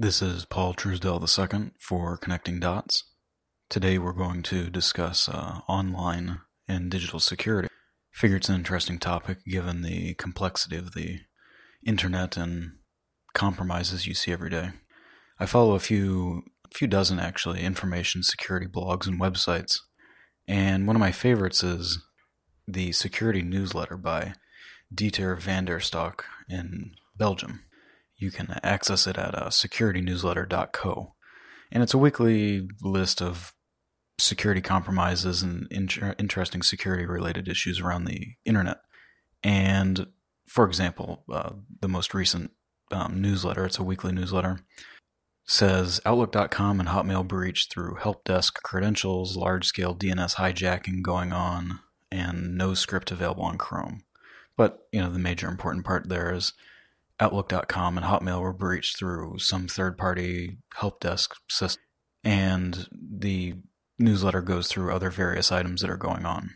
This is Paul Truesdell II for Connecting Dots. Today we're going to discuss uh, online and digital security. Figure it's an interesting topic given the complexity of the internet and compromises you see every day. I follow a few, a few dozen actually, information security blogs and websites, and one of my favorites is the security newsletter by Dieter van der Stok in Belgium. You can access it at uh, securitynewsletter.co. And it's a weekly list of security compromises and inter- interesting security related issues around the internet. And for example, uh, the most recent um, newsletter, it's a weekly newsletter, says Outlook.com and Hotmail breached through help desk credentials, large scale DNS hijacking going on, and NoScript available on Chrome. But, you know, the major important part there is Outlook.com and Hotmail were breached through some third party help desk system. And the newsletter goes through other various items that are going on.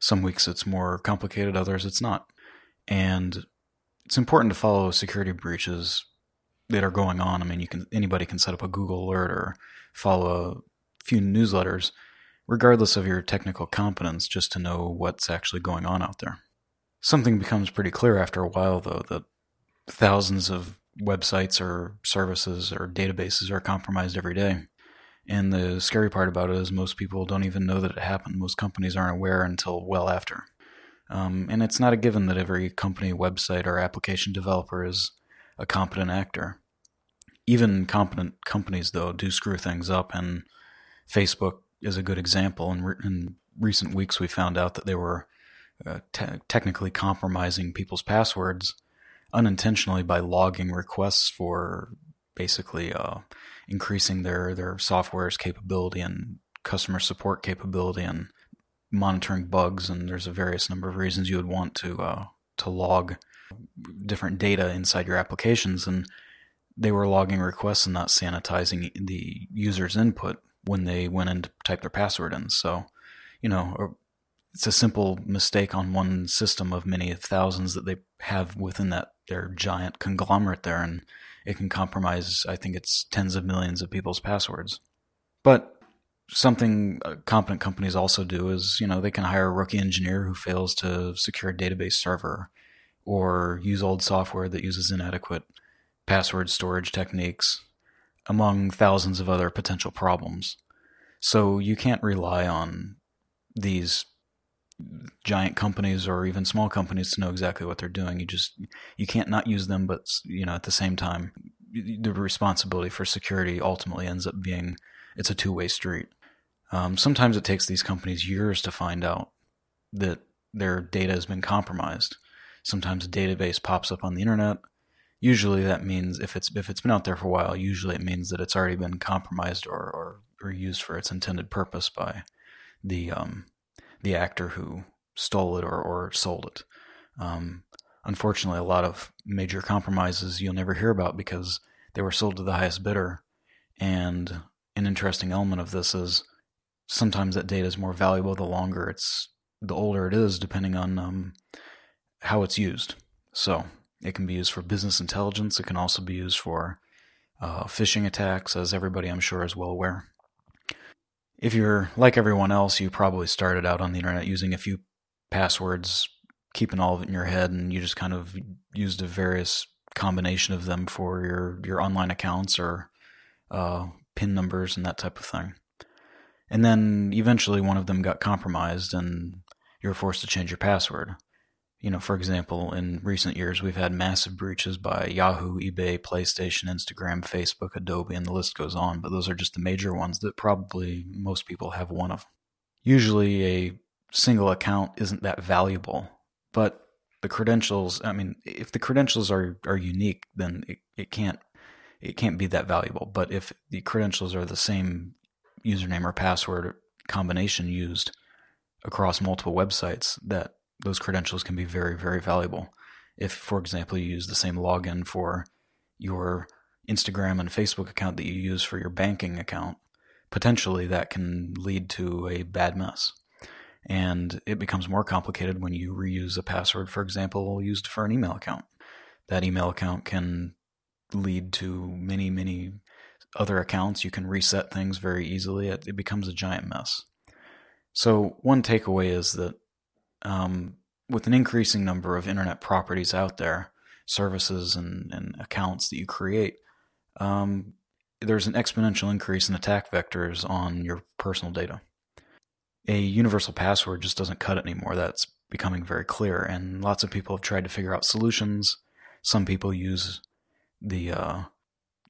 Some weeks it's more complicated, others it's not. And it's important to follow security breaches that are going on. I mean, you can anybody can set up a Google alert or follow a few newsletters, regardless of your technical competence, just to know what's actually going on out there. Something becomes pretty clear after a while, though, that thousands of websites or services or databases are compromised every day. And the scary part about it is most people don't even know that it happened. Most companies aren't aware until well after. Um, and it's not a given that every company, website, or application developer is a competent actor. Even competent companies, though, do screw things up, and Facebook is a good example. In, re- in recent weeks, we found out that they were uh, te- technically compromising people's passwords unintentionally by logging requests for basically uh, increasing their their software's capability and customer support capability and monitoring bugs. And there's a various number of reasons you would want to uh, to log different data inside your applications, and they were logging requests and not sanitizing the user's input when they went in to type their password in. So, you know, it's a simple mistake on one system of many thousands that they have within that their giant conglomerate there, and it can compromise. I think it's tens of millions of people's passwords. But something uh, competent companies also do is, you know, they can hire a rookie engineer who fails to secure a database server, or use old software that uses inadequate password storage techniques, among thousands of other potential problems. So you can't rely on these giant companies or even small companies to know exactly what they're doing. You just you can't not use them, but you know at the same time, the responsibility for security ultimately ends up being it's a two way street. Um, sometimes it takes these companies years to find out that their data has been compromised. Sometimes a database pops up on the internet. Usually that means if it's if it's been out there for a while, usually it means that it's already been compromised or or, or used for its intended purpose by the um, the actor who stole it or, or sold it. Um, unfortunately, a lot of major compromises you'll never hear about because they were sold to the highest bidder. And an interesting element of this is sometimes that data is more valuable the longer it's, the older it is, depending on um, how it's used. So it can be used for business intelligence. It can also be used for uh, phishing attacks, as everybody I'm sure is well aware if you're like everyone else, you probably started out on the internet using a few passwords, keeping all of it in your head, and you just kind of used a various combination of them for your, your online accounts or uh, PIN numbers and that type of thing. And then eventually one of them got compromised and you were forced to change your password you know, for example, in recent years, we've had massive breaches by Yahoo, eBay, PlayStation, Instagram, Facebook, Adobe, and the list goes on. But those are just the major ones that probably most people have one of. Usually, a single account isn't that valuable, but the credentials. I mean, if the credentials are are unique, then it, it can't it can't be that valuable. But if the credentials are the same username or password combination used across multiple websites, that those credentials can be very, very valuable. If, for example, you use the same login for your Instagram and Facebook account that you use for your banking account, potentially that can lead to a bad mess. And it becomes more complicated when you reuse a password, for example, used for an email account. That email account can lead to many, many other accounts. You can reset things very easily. It, it becomes a giant mess. So, one takeaway is that um, with an increasing number of internet properties out there, services and, and accounts that you create, um, there's an exponential increase in attack vectors on your personal data. A universal password just doesn't cut it anymore. That's becoming very clear, and lots of people have tried to figure out solutions. Some people use the uh,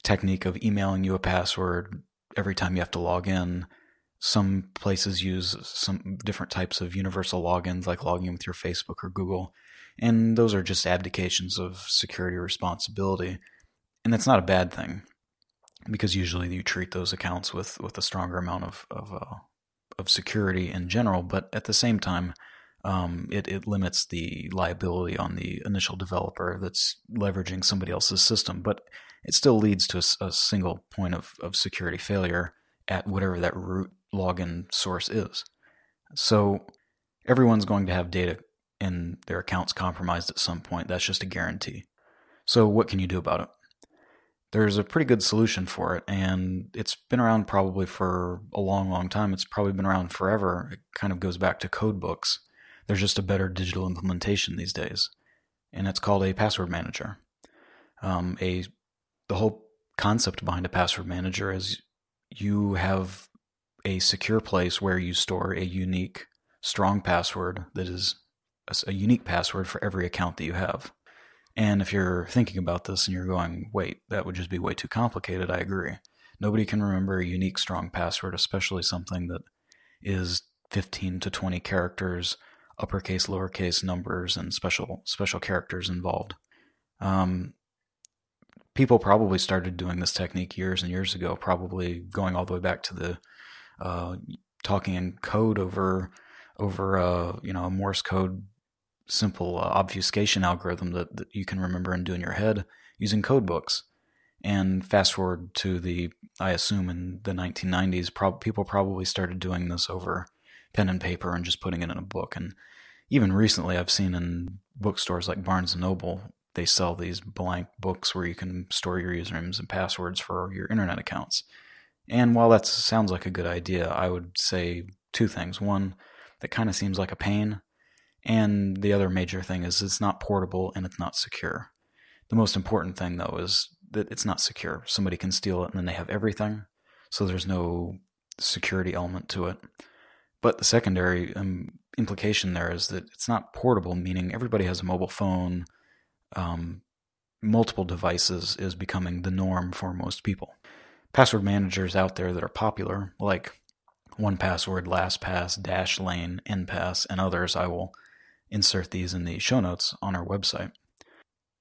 technique of emailing you a password every time you have to log in. Some places use some different types of universal logins, like logging with your Facebook or Google, and those are just abdications of security responsibility. And that's not a bad thing because usually you treat those accounts with with a stronger amount of of, uh, of security in general. But at the same time, um, it it limits the liability on the initial developer that's leveraging somebody else's system. But it still leads to a, a single point of of security failure at whatever that root login source is. So everyone's going to have data in their accounts compromised at some point. That's just a guarantee. So what can you do about it? there's a pretty good solution for it, and it's been around probably for a long, long time. It's probably been around forever. It kind of goes back to code books. There's just a better digital implementation these days, and it's called a password manager. Um, a the whole concept behind a password manager is you have a secure place where you store a unique, strong password that is a, unique password for every account that you have. And if you're thinking about this and you're going, wait, that would just be way too complicated, I agree. Nobody can remember a unique, strong password, especially something that is 15 to 20 characters, uppercase, lowercase numbers, and special special characters involved. Um, people probably started doing this technique years and years ago, probably going all the way back to the uh, talking in code over over uh, you know a Morse code simple uh, obfuscation algorithm that, that you can remember and do in your head using code books. And fast forward to the, I assume in the 1990s, prob- people probably started doing this over pen and paper and just putting it in a book. And even recently, I've seen in bookstores like Barnes and Noble, they sell these blank books where you can store your usernames and passwords for your internet accounts. And while that sounds like a good idea, I would say two things. One, that kind of seems like a pain and the other major thing is it's not portable and it's not secure. The most important thing, though, is that it's not secure. Somebody can steal it and then they have everything. So there's no security element to it. But the secondary um, implication there is that it's not portable, meaning everybody has a mobile phone. Um, multiple devices is becoming the norm for most people. Password managers out there that are popular, like 1Password, LastPass, Dashlane, Enpass, and others, I will insert these in the show notes on our website.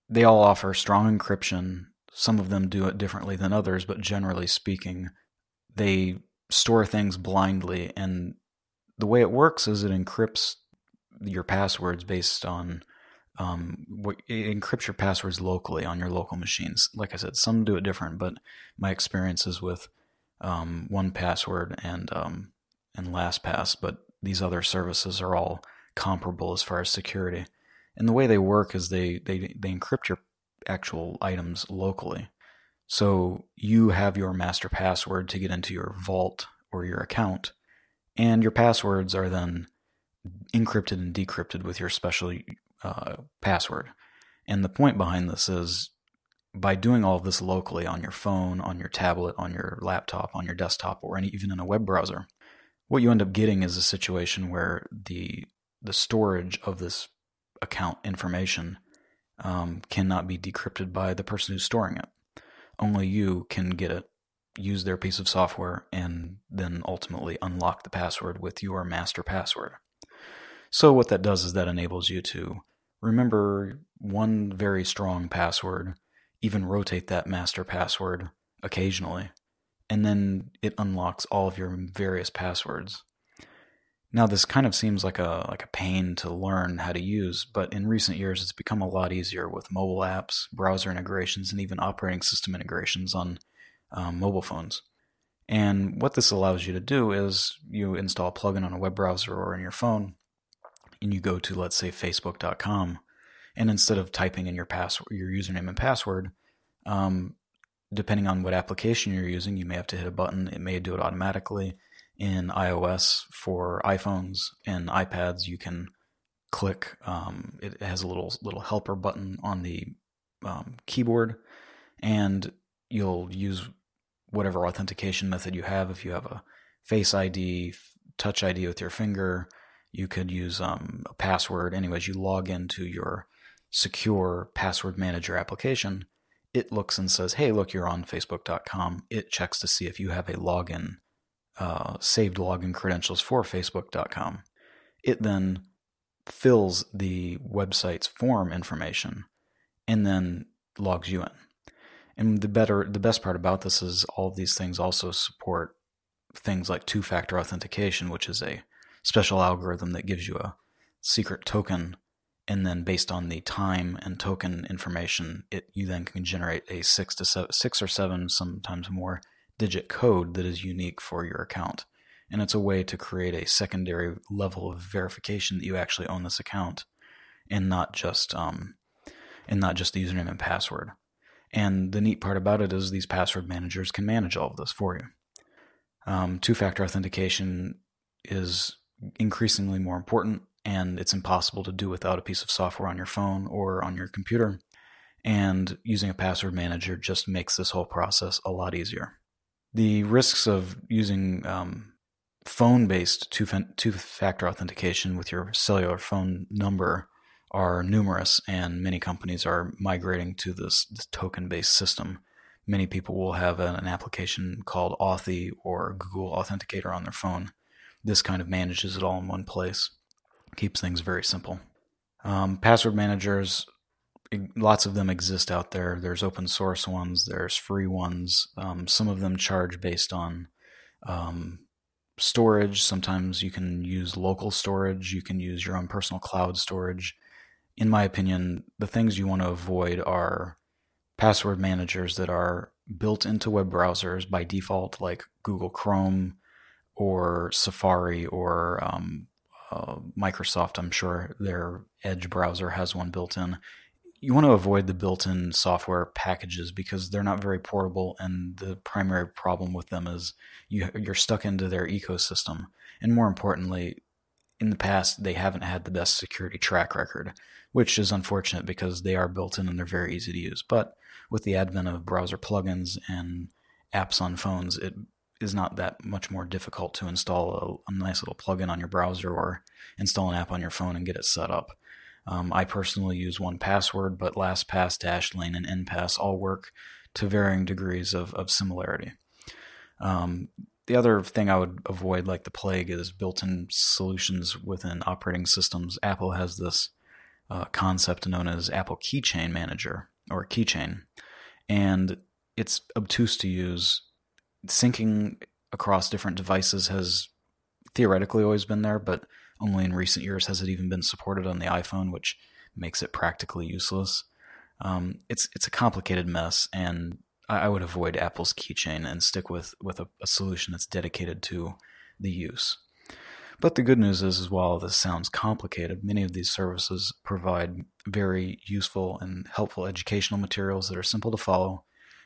They all offer strong encryption. Some of them do it differently than others, but generally speaking, they store things blindly. And the way it works is it encrypts your passwords based on um, it encrypts your passwords locally on your local machines. Like I said, some do it different, but my experience is with um, 1Password and um, and LastPass. But these other services are all comparable as far as security. And the way they work is they, they, they encrypt your actual items locally. So you have your master password to get into your vault or your account, and your passwords are then encrypted and decrypted with your special uh, password. And the point behind this is by doing all of this locally on your phone, on your tablet, on your laptop, on your desktop, or any, even in a web browser, what you end up getting is a situation where the the storage of this account information um, cannot be decrypted by the person who's storing it. Only you can get it, use their piece of software, and then ultimately unlock the password with your master password. So, what that does is that enables you to remember one very strong password, even rotate that master password occasionally, and then it unlocks all of your various passwords. Now this kind of seems like a like a pain to learn how to use, but in recent years it's become a lot easier with mobile apps, browser integrations, and even operating system integrations on um, mobile phones. And what this allows you to do is you install a plugin on a web browser or in your phone, and you go to let's say Facebook.com, and instead of typing in your password, your username and password, um, depending on what application you're using, you may have to hit a button. It may do it automatically. In iOS for iPhones and iPads, you can click. Um, it has a little little helper button on the um, keyboard, and you'll use whatever authentication method you have. If you have a Face ID, Touch ID with your finger, you could use um, a password. Anyways, you log into your secure password manager application. It looks and says, "Hey, look, you're on Facebook.com." It checks to see if you have a login, uh, saved login credentials for Facebook.com. It then fills the website's form information and then logs you in. And the better, the best part about this is all of these things also support things like two-factor authentication, which is a special algorithm that gives you a secret token, and then based on the time and token information, it you then can generate a six to seven, six or seven, sometimes more, digit code that is unique for your account. And it's a way to create a secondary level of verification that you actually own this account, and not just um, and not just the username and password. And the neat part about it is these password managers can manage all of this for you. Um, Two factor authentication is increasingly more important, and it's impossible to do without a piece of software on your phone or on your computer. And using a password manager just makes this whole process a lot easier. The risks of using um, phone based two factor authentication with your cellular phone number are numerous, and many companies are migrating to this, this token based system. Many people will have an, an application called Authy or Google Authenticator on their phone. This kind of manages it all in one place, keeps things very simple. Um, password managers, lots of them exist out there. There's open source ones, there's free ones. Um, some of them charge based on um, storage. Sometimes you can use local storage, you can use your own personal cloud storage in my opinion, the things you want to avoid are password managers that are built into web browsers by default, like Google Chrome or Safari or um, uh, Microsoft. I'm sure their Edge browser has one built in. You want to avoid the built in software packages because they're not very portable, and the primary problem with them is you, you're stuck into their ecosystem. And more importantly, in the past, they haven't had the best security track record, which is unfortunate because they are built in and they're very easy to use. But with the advent of browser plugins and apps on phones, it is not that much more difficult to install a, a nice little plugin on your browser or install an app on your phone and get it set up. Um, I personally use 1Password, but LastPass, Dashlane, and Enpass all work to varying degrees of, of similarity. Um, the other thing I would avoid, like the plague, is built in solutions within operating systems. Apple has this uh, concept known as Apple Keychain Manager or Keychain, and it's obtuse to use. Syncing across different devices has theoretically always been there, but only in recent years has it even been supported on the iPhone, which makes it practically useless. Um, it's it's a complicated mess, and I would avoid Apple's keychain and stick with with a, a, solution that's dedicated to the use. But the good news is, as while this sounds complicated, many of these services provide very useful and helpful educational materials that are simple to follow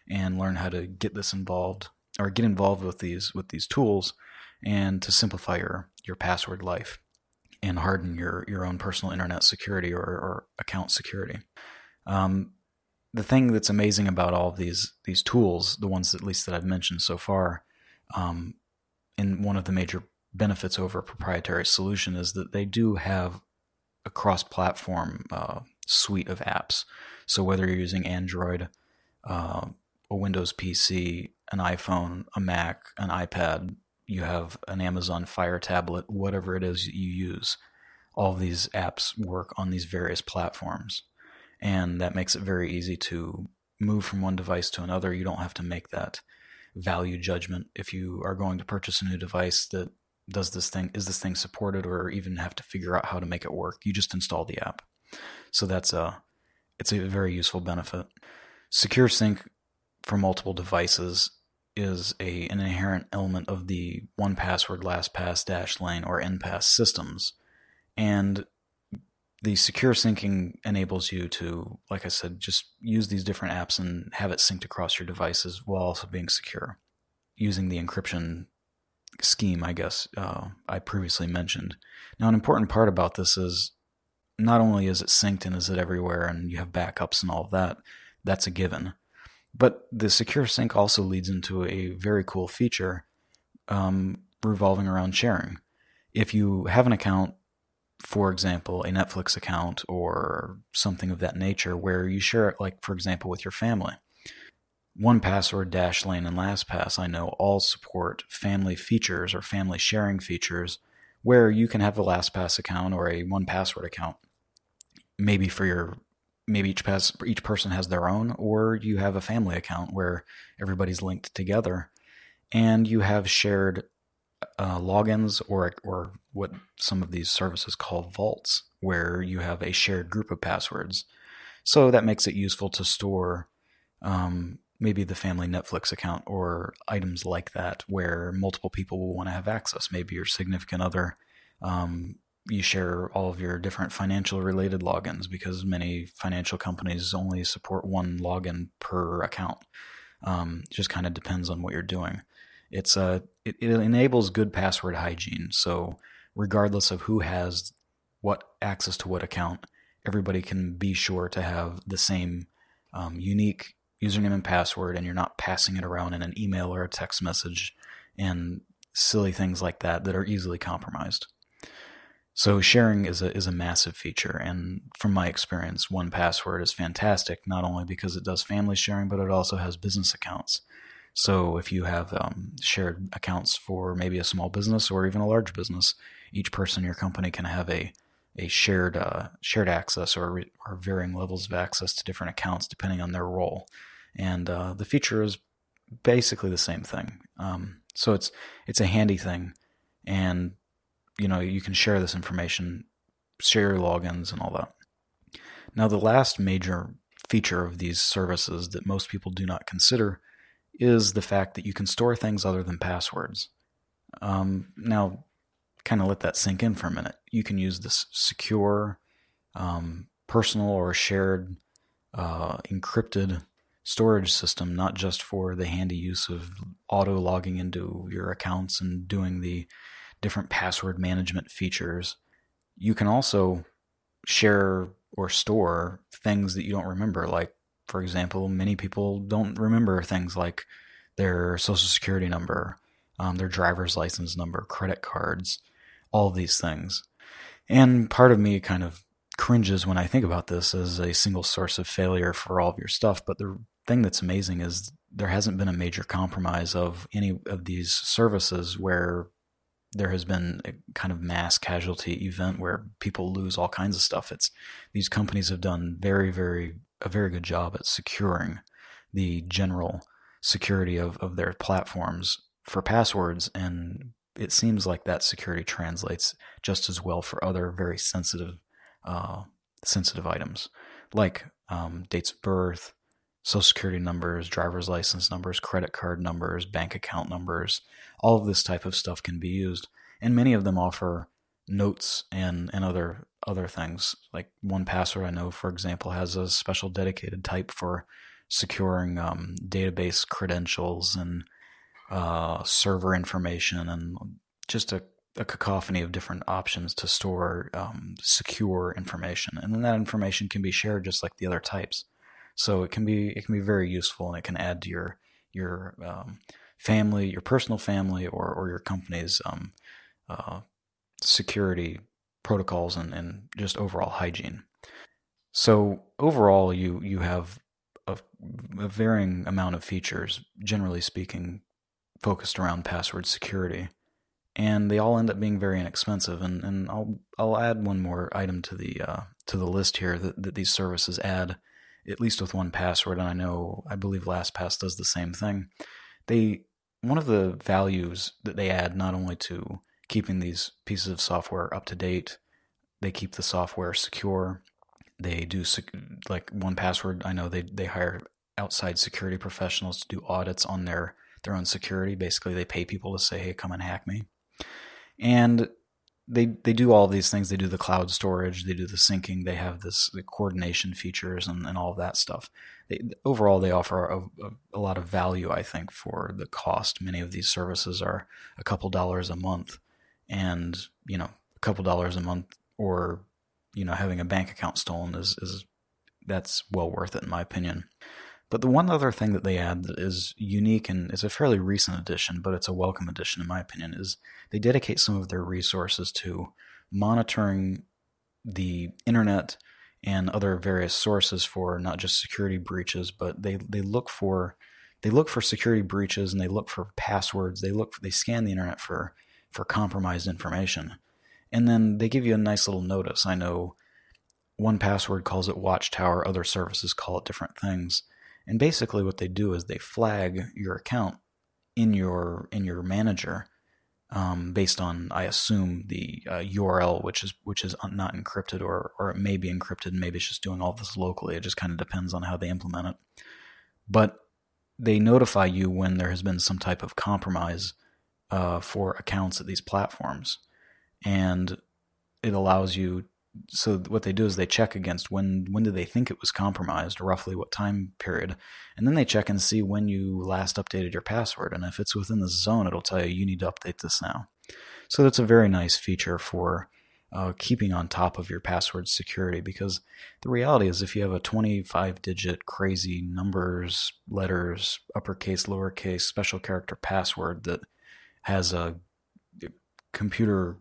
and learn how to get this involved or get involved with these with these tools and to simplify your your password life and harden your your own personal internet security or, or account security. Um, the thing that's amazing about all of these these tools, the ones at least that I've mentioned so far, um, and one of the major benefits over a proprietary solution is that they do have a cross-platform uh, suite of apps. So whether you're using Android, uh, a Windows PC, an iPhone, a Mac, an iPad, you have an Amazon Fire tablet, whatever it is you use, all these apps work on these various platforms and that makes it very easy to move from one device to another. You don't have to make that value judgment if you are going to purchase a new device that does this thing is this thing supported or even have to figure out how to make it work. You just install the app. So that's a it's a very useful benefit. Secure sync for multiple devices is a an inherent element of the 1Password, LastPass, Dashlane, or Enpass systems. And the secure syncing enables you to, like I said, just use these different apps and have it synced across your devices while also being secure using the encryption scheme, I guess, uh, I previously mentioned. Now, an important part about this is not only is it synced and is it everywhere and you have backups and all of that, that's a given. But the secure sync also leads into a very cool feature um, revolving around sharing. If you have an account, for example, a Netflix account or something of that nature, where you share it, like, for example, with your family, 1Password, Dashlane, and LastPass, I know, all support family features or family sharing features where you can have a LastPass account or a 1Password account. Maybe for your maybe each pass each person has their own, or you have a family account where everybody's linked together, and you have shared uh, logins or or what some of these services call vaults, where you have a shared group of passwords. So that makes it useful to store um, maybe the family Netflix account or items like that where multiple people will want to have access. Maybe your significant other. Um, you share all of your different financial related logins because many financial companies only support one login per account. Um, just kind of depends on what you're doing. It's a uh, it, it enables good password hygiene. So regardless of who has what access to what account, everybody can be sure to have the same um, unique username and password and you're not passing it around in an email or a text message and silly things like that that are easily compromised. So sharing is a is a massive feature, and from my experience, 1Password is fantastic. Not only because it does family sharing, but it also has business accounts. So if you have um, shared accounts for maybe a small business or even a large business, each person in your company can have a a shared uh, shared access or or varying levels of access to different accounts depending on their role, and uh, the feature is basically the same thing. Um, so it's it's a handy thing, and you know you can share this information, share your logins and all that. Now the last major feature of these services that most people do not consider is the fact that you can store things other than passwords. Um, now kind of let that sink in for a minute. You can use this secure, um, personal, or shared uh, encrypted storage system, not just for the handy use of auto logging into your accounts and doing the different password management features. You can also share or store things that you don't remember. Like, for example, many people don't remember things like their social security number, um, their driver's license number, credit cards, all these things. And part of me kind of cringes when I think about this as a single source of failure for all of your stuff. But the thing that's amazing is there hasn't been a major compromise of any of these services where there has been a kind of mass casualty event where people lose all kinds of stuff. It's these companies have done very, very a very good job at securing the general security of, of their platforms for passwords and it seems like that security translates just as well for other very sensitive uh, sensitive items like um, dates of birth, social security numbers, driver's license numbers, credit card numbers, bank account numbers. All of this type of stuff can be used, and many of them offer notes and and other other things. Like 1Password, I know, for example, has a special dedicated type for securing um, database credentials and uh, server information and just a, a, cacophony of different options to store um, secure information. And then that information can be shared just like the other types. So it can be it can be very useful and it can add to your your um, family, your personal family, or or your company's um, uh, security protocols and, and just overall hygiene. So overall, you you have a, a varying amount of features, generally speaking, focused around password security, and they all end up being very inexpensive. And, and I'll I'll add one more item to the uh, to the list here that, that these services add, at least with 1Password. And I know I believe LastPass does the same thing. They one of the values that they add not only to keeping these pieces of software up to date, they keep the software secure. They do sec- like 1Password. I know they they hire outside security professionals to do audits on their their own security. Basically, they pay people to say, "Hey, come and hack me." And they they do all these things. They do the cloud storage, they do the syncing, they have this the coordination features and, and all of that stuff. They, overall, they offer a, a, a, lot of value, I think, for the cost. Many of these services are a couple dollars a month, and you know, a couple dollars a month, or you know, having a bank account stolen is is that's well worth it in my opinion. But the one other thing that they add that is unique and is a fairly recent addition, but it's a welcome addition in my opinion, is they dedicate some of their resources to monitoring the internet and other various sources for not just security breaches, but they, they look for they look for security breaches and they look for passwords. They look for, they scan the internet for for compromised information, and then they give you a nice little notice. I know 1Password calls it Watchtower, other services call it different things. And basically, what they do is they flag your account in your in your manager um, based on, I assume, the uh, URL, which is which is not encrypted, or or it may be encrypted. Maybe it's just doing all this locally. It just kind of depends on how they implement it. But they notify you when there has been some type of compromise uh, for accounts at these platforms, and it allows you so what they do is they check against when when do they think it was compromised, roughly what time period, and then they check and see when you last updated your password. And if it's within the zone, it'll tell you you need to update this now. So that's a very nice feature for uh, keeping on top of your password security because the reality is if you have a 25 digit crazy numbers, letters, uppercase, lowercase, special character password that has a computer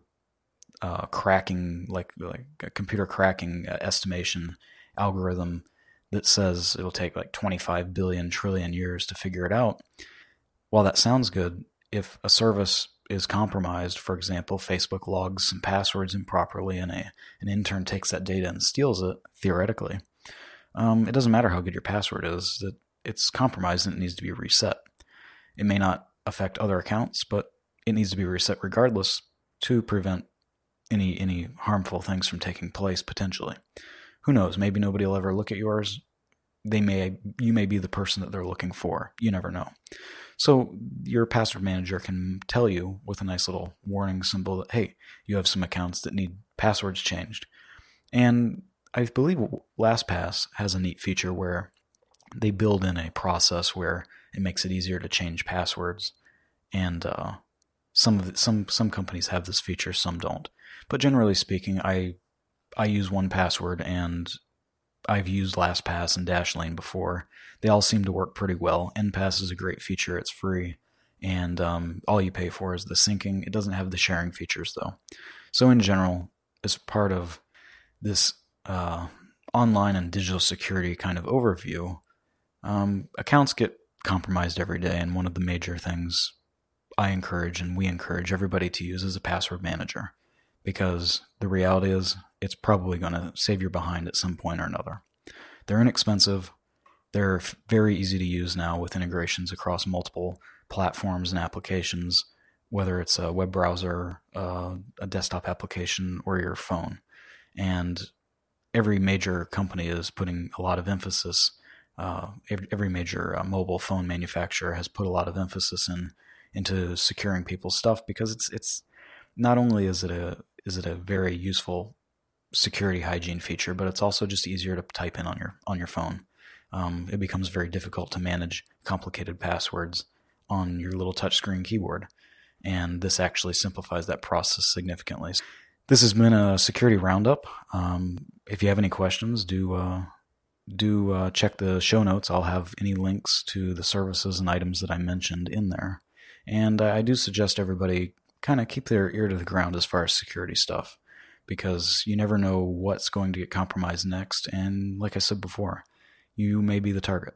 uh, cracking, like like a computer cracking uh, estimation algorithm that says it'll take like 25 billion trillion years to figure it out. While that sounds good, if a service is compromised, for example, Facebook logs some passwords improperly and a, an intern takes that data and steals it, theoretically, um, it doesn't matter how good your password is, that it's compromised and it needs to be reset. It may not affect other accounts, but it needs to be reset regardless to prevent any any harmful things from taking place potentially. Who knows? Maybe nobody will ever look at yours. They may you may be the person that they're looking for. You never know. So your password manager can tell you with a nice little warning symbol that hey, you have some accounts that need passwords changed. And I believe LastPass has a neat feature where they build in a process where it makes it easier to change passwords. And uh, some of the, some some companies have this feature, some don't. But generally speaking, I I use 1Password and I've used LastPass and Dashlane before. They all seem to work pretty well. Enpass is a great feature; it's free, and um, all you pay for is the syncing. It doesn't have the sharing features though. So in general, as part of this uh, online and digital security kind of overview, um, accounts get compromised every day, and one of the major things I encourage and we encourage everybody to use as a password manager because the reality is it's probably going to save your behind at some point or another. They're inexpensive. They're very easy to use now with integrations across multiple platforms and applications, whether it's a web browser, uh, a desktop application, or your phone. And every major company is putting a lot of emphasis. Uh, every, major uh, mobile phone manufacturer has put a lot of emphasis in into securing people's stuff because it's it's not only is it a is it a very useful security hygiene feature, but it's also just easier to type in on your on your phone. Um, it becomes very difficult to manage complicated passwords on your little touchscreen keyboard, and this actually simplifies that process significantly. This has been a security roundup. Um, if you have any questions, do uh, do uh, check the show notes. I'll have any links to the services and items that I mentioned in there. And I do suggest everybody kind of keep their ear to the ground as far as security stuff because you never know what's going to get compromised next. And like I said before, you may be the target.